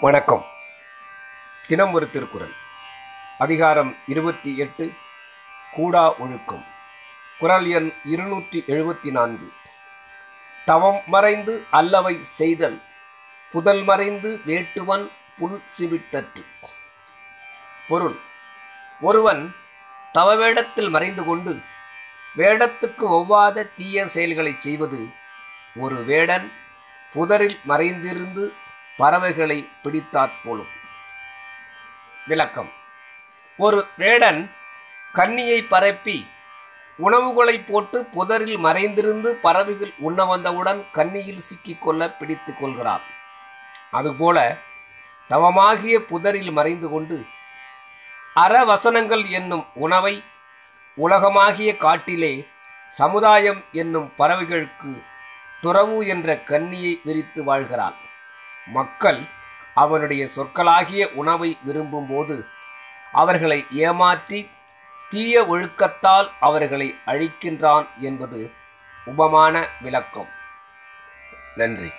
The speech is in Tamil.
வணக்கம். தினம் ஒரு திருக்குறள். அதிகாரம் இருபத்தி எட்டு கூடா ஒழுக்கம். குரல் எண் இருநூற்றி எழுபத்தி நான்கு. தவம் மறைந்து அல்லவை செய்தல் புதல் மறைந்து வேட்டுவன் புல் சிவிட்டற்று. பொருள் ஒருவன் தவ வேடத்தில் மறைந்து கொண்டு வேடத்துக்கு ஒவ்வாத தீய செயல்களை செய்வது ஒரு வேடன் புதரில் மறைந்திருந்து பறவைகளை பிடித்தாற் போலும். விளக்கம். ஒரு வேடன் கண்ணியை பரப்பி உணவுகளை போட்டு புதரில் மறைந்திருந்து பறவைகள் உண்ண வந்தவுடன் கண்ணியில் சிக்கிக்கொள்ள பிடித்து கொள்கிறான். அதுபோல தவமாகிய புதரில் மறைந்து கொண்டு அறவசனங்கள் என்னும் உணவை உலகமாகிய காட்டிலே சமுதாயம் என்னும் பறவைகளுக்கு துறவு என்ற கன்னியை விரித்து வாழ்கிறான். மக்கள் அவனுடைய சொற்களாகிய உணவை விரும்பும்போது அவர்களை ஏமாற்றி தீய ஒழுக்கத்தால் அவர்களை அழிக்கின்றான் என்பது உபமான விளக்கம். நன்றி.